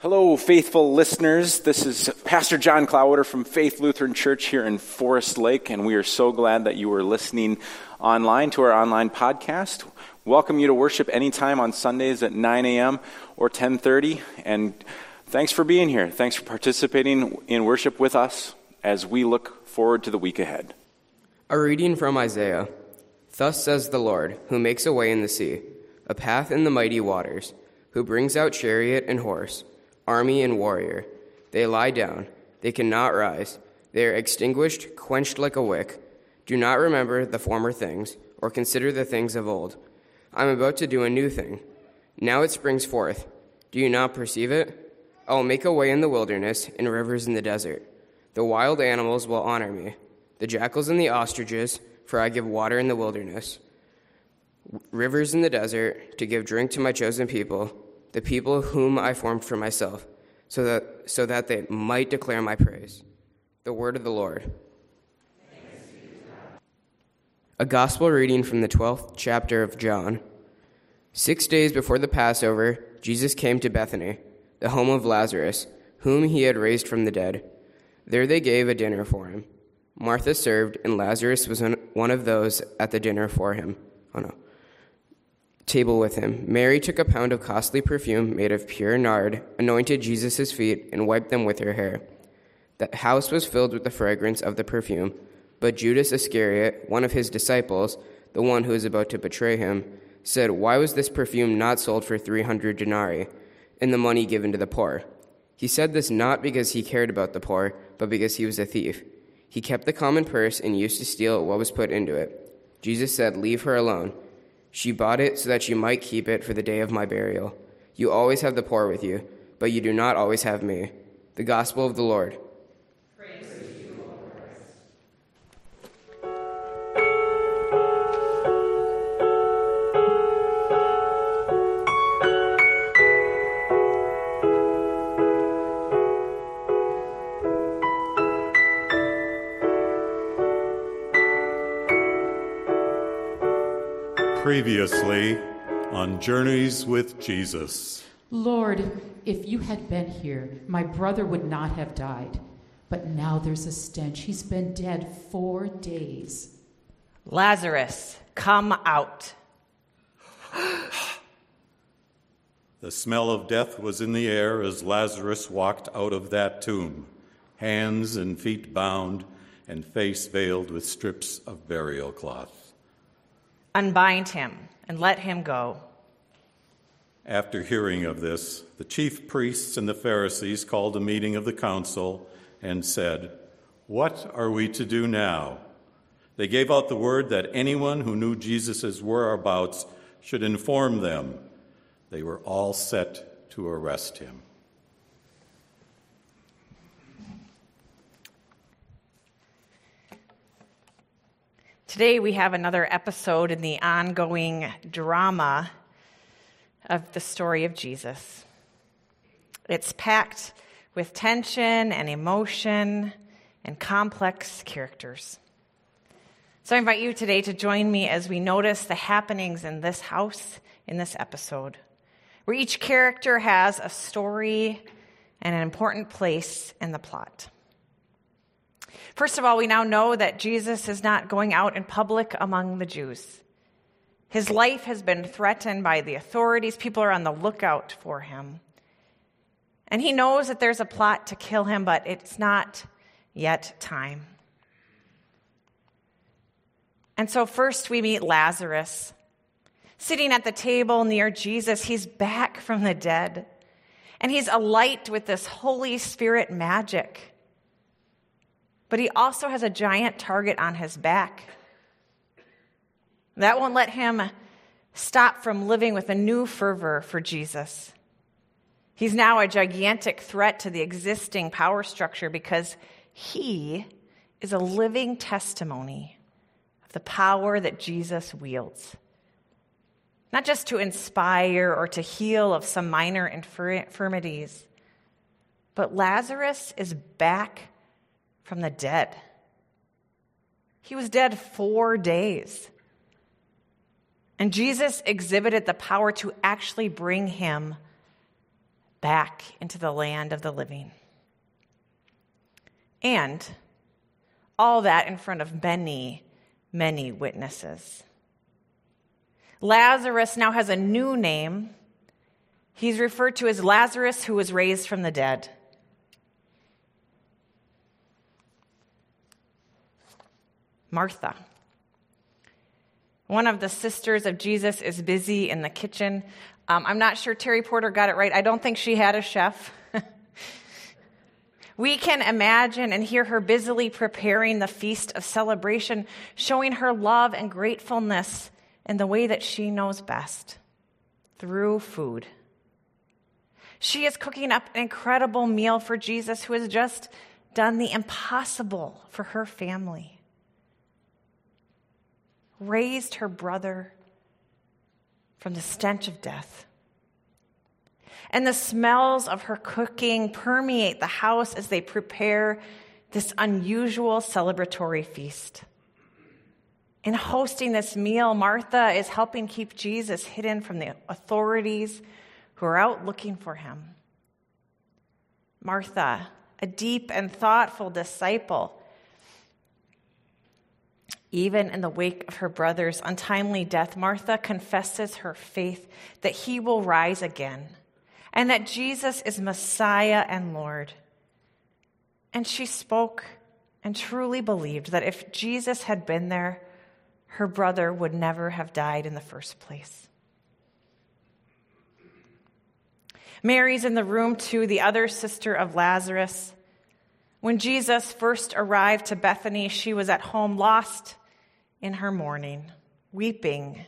Hello, faithful listeners. This is Pastor John Cloudwater from Faith Lutheran Church here in Forest Lake, and we are so glad that you are listening online to our online podcast. Welcome you to worship anytime on Sundays at 9 a.m. or 10:30, and thanks for being here. Thanks for participating in worship with us as we look forward to the week ahead. A reading from Isaiah. Thus says the Lord, who makes a way in the sea, a path in the mighty waters, who brings out chariot and horse army and warrior. They lie down, they cannot rise. They are extinguished, quenched like a wick. Do not remember the former things, or consider the things of old. I am about to do a new thing. Now it springs forth. Do you not perceive it? I will make a way in the wilderness and rivers in the desert. The wild animals will honor me, the jackals and the ostriches, for I give water in the wilderness, rivers in the desert, to give drink to my chosen people the people whom I formed for myself, so that, so that they might declare my praise. The word of the Lord. A gospel reading from the 12th chapter of John. Six days before the Passover, Jesus came to Bethany, the home of Lazarus, whom he had raised from the dead. There they gave a dinner for him. Martha served, and Lazarus was one of those at the dinner for him. Oh no table with him. Mary took a pound of costly perfume made of pure nard, anointed Jesus' feet, and wiped them with her hair. The house was filled with the fragrance of the perfume. But Judas Iscariot, one of his disciples, the one who was about to betray him, said, Why was this perfume not sold for 300 denarii and the money given to the poor? He said this not because he cared about the poor, but because he was a thief. He kept the common purse and used to steal what was put into it. Jesus said, Leave her alone. She bought it so that you might keep it for the day of my burial. You always have the poor with you, but you do not always have me. The Gospel of the Lord. Previously on Journeys with Jesus. Lord, if you had been here, my brother would not have died. But now there's a stench. He's been dead four days. Lazarus, come out. the smell of death was in the air as Lazarus walked out of that tomb, hands and feet bound and face veiled with strips of burial cloth. Unbind him and let him go. After hearing of this, the chief priests and the Pharisees called a meeting of the council and said, What are we to do now? They gave out the word that anyone who knew Jesus' whereabouts should inform them. They were all set to arrest him. Today, we have another episode in the ongoing drama of the story of Jesus. It's packed with tension and emotion and complex characters. So I invite you today to join me as we notice the happenings in this house in this episode, where each character has a story and an important place in the plot. First of all, we now know that Jesus is not going out in public among the Jews. His life has been threatened by the authorities. People are on the lookout for him. And he knows that there's a plot to kill him, but it's not yet time. And so, first, we meet Lazarus. Sitting at the table near Jesus, he's back from the dead. And he's alight with this Holy Spirit magic. But he also has a giant target on his back. That won't let him stop from living with a new fervor for Jesus. He's now a gigantic threat to the existing power structure because he is a living testimony of the power that Jesus wields. Not just to inspire or to heal of some minor infirmities, but Lazarus is back from the dead. He was dead four days. And Jesus exhibited the power to actually bring him back into the land of the living. And all that in front of many, many witnesses. Lazarus now has a new name. He's referred to as Lazarus who was raised from the dead. Martha. One of the sisters of Jesus is busy in the kitchen. Um, I'm not sure Terry Porter got it right. I don't think she had a chef. we can imagine and hear her busily preparing the feast of celebration, showing her love and gratefulness in the way that she knows best through food. She is cooking up an incredible meal for Jesus, who has just done the impossible for her family raised her brother from the stench of death. And the smells of her cooking permeate the house as they prepare this unusual celebratory feast. In hosting this meal, Martha is helping keep Jesus hidden from the authorities who are out looking for him. Martha, a deep and thoughtful disciple, even in the wake of her brother's untimely death, Martha confesses her faith that he will rise again and that Jesus is Messiah and Lord. And she spoke and truly believed that if Jesus had been there, her brother would never have died in the first place. Mary's in the room too, the other sister of Lazarus. When Jesus first arrived to Bethany, she was at home, lost in her mourning, weeping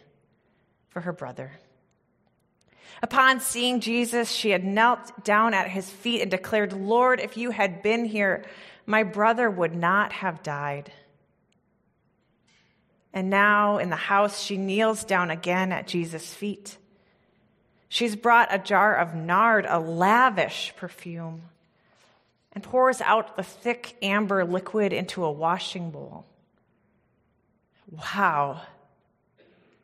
for her brother. Upon seeing Jesus, she had knelt down at his feet and declared, Lord, if you had been here, my brother would not have died. And now in the house, she kneels down again at Jesus' feet. She's brought a jar of nard, a lavish perfume, and pours out the thick amber liquid into a washing bowl. Wow.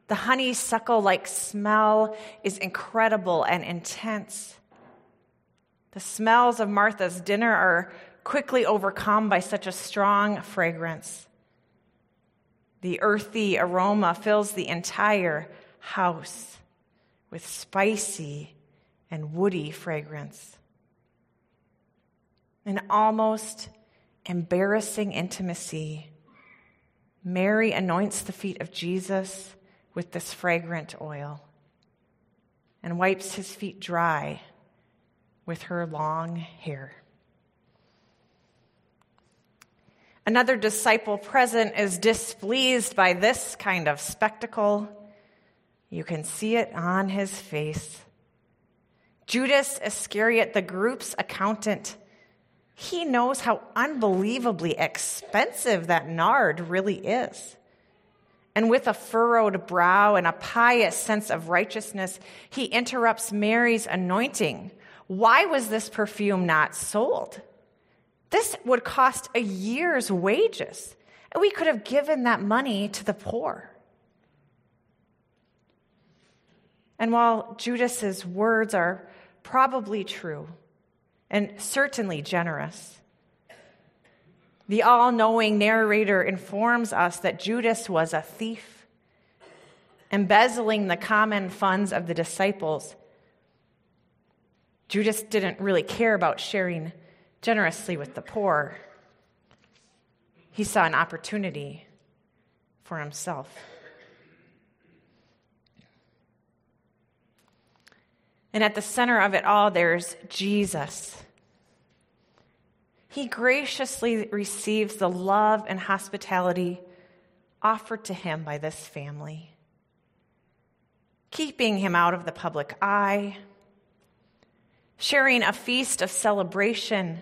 The honeysuckle like smell is incredible and intense. The smells of Martha's dinner are quickly overcome by such a strong fragrance. The earthy aroma fills the entire house with spicy and woody fragrance. An almost embarrassing intimacy Mary anoints the feet of Jesus with this fragrant oil and wipes his feet dry with her long hair. Another disciple present is displeased by this kind of spectacle. You can see it on his face. Judas Iscariot, the group's accountant, he knows how unbelievably expensive that nard really is. And with a furrowed brow and a pious sense of righteousness, he interrupts Mary's anointing. Why was this perfume not sold? This would cost a year's wages, and we could have given that money to the poor. And while Judas's words are probably true, and certainly generous. The all knowing narrator informs us that Judas was a thief, embezzling the common funds of the disciples. Judas didn't really care about sharing generously with the poor, he saw an opportunity for himself. And at the center of it all, there's Jesus. He graciously receives the love and hospitality offered to him by this family, keeping him out of the public eye, sharing a feast of celebration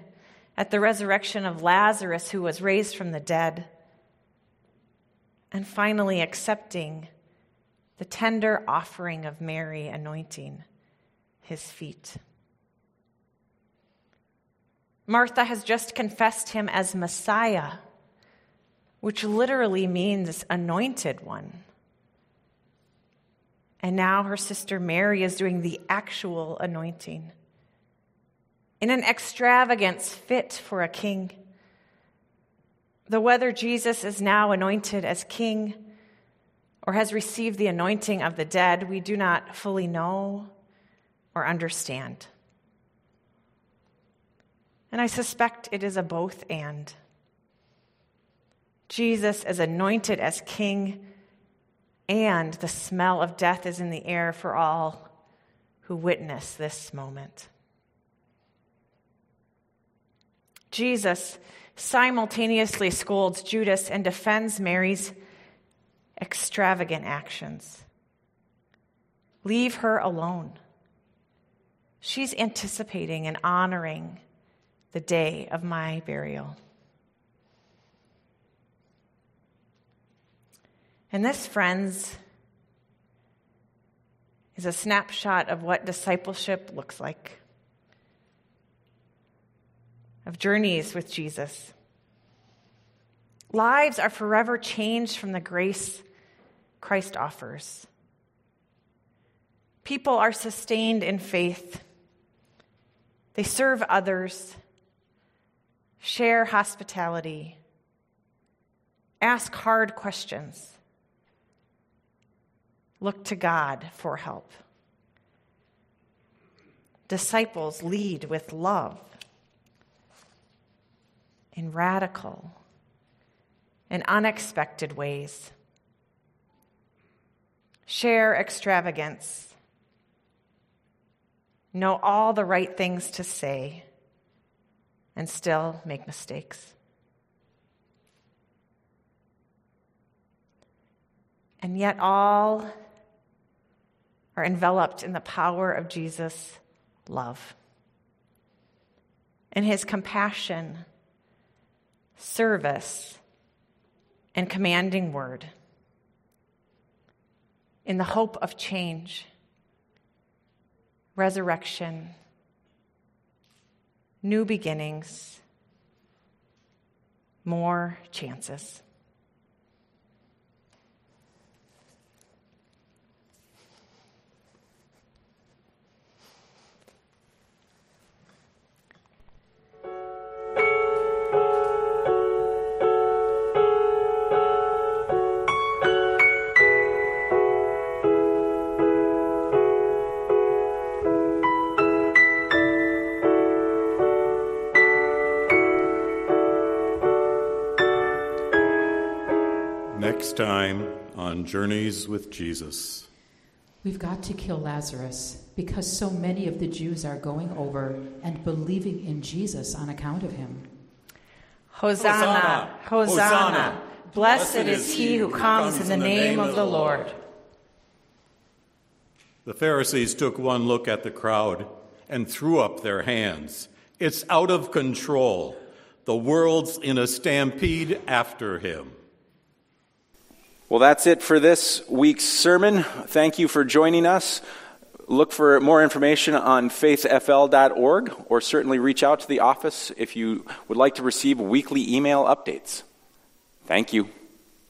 at the resurrection of Lazarus, who was raised from the dead, and finally accepting the tender offering of Mary anointing his feet. Martha has just confessed him as Messiah, which literally means anointed one. And now her sister Mary is doing the actual anointing. in an extravagance fit for a king. Though whether Jesus is now anointed as king or has received the anointing of the dead, we do not fully know or understand. And I suspect it is a both and. Jesus is anointed as king, and the smell of death is in the air for all who witness this moment. Jesus simultaneously scolds Judas and defends Mary's extravagant actions. Leave her alone. She's anticipating and honoring the day of my burial. And this, friends, is a snapshot of what discipleship looks like, of journeys with Jesus. Lives are forever changed from the grace Christ offers. People are sustained in faith. They serve others, share hospitality, ask hard questions, look to God for help. Disciples lead with love in radical and unexpected ways. Share extravagance know all the right things to say, and still make mistakes. And yet, all are enveloped in the power of Jesus' love and his compassion, service, and commanding word in the hope of change resurrection, new beginnings, more chances. Next time on Journeys with Jesus. We've got to kill Lazarus because so many of the Jews are going over and believing in Jesus on account of him. Hosanna, Hosanna. Hosanna. Blessed is he who comes in the name of the Lord. The Pharisees took one look at the crowd and threw up their hands. It's out of control. The world's in a stampede after him. Well, that's it for this week's sermon. Thank you for joining us. Look for more information on faithfl.org or certainly reach out to the office if you would like to receive weekly email updates. Thank you.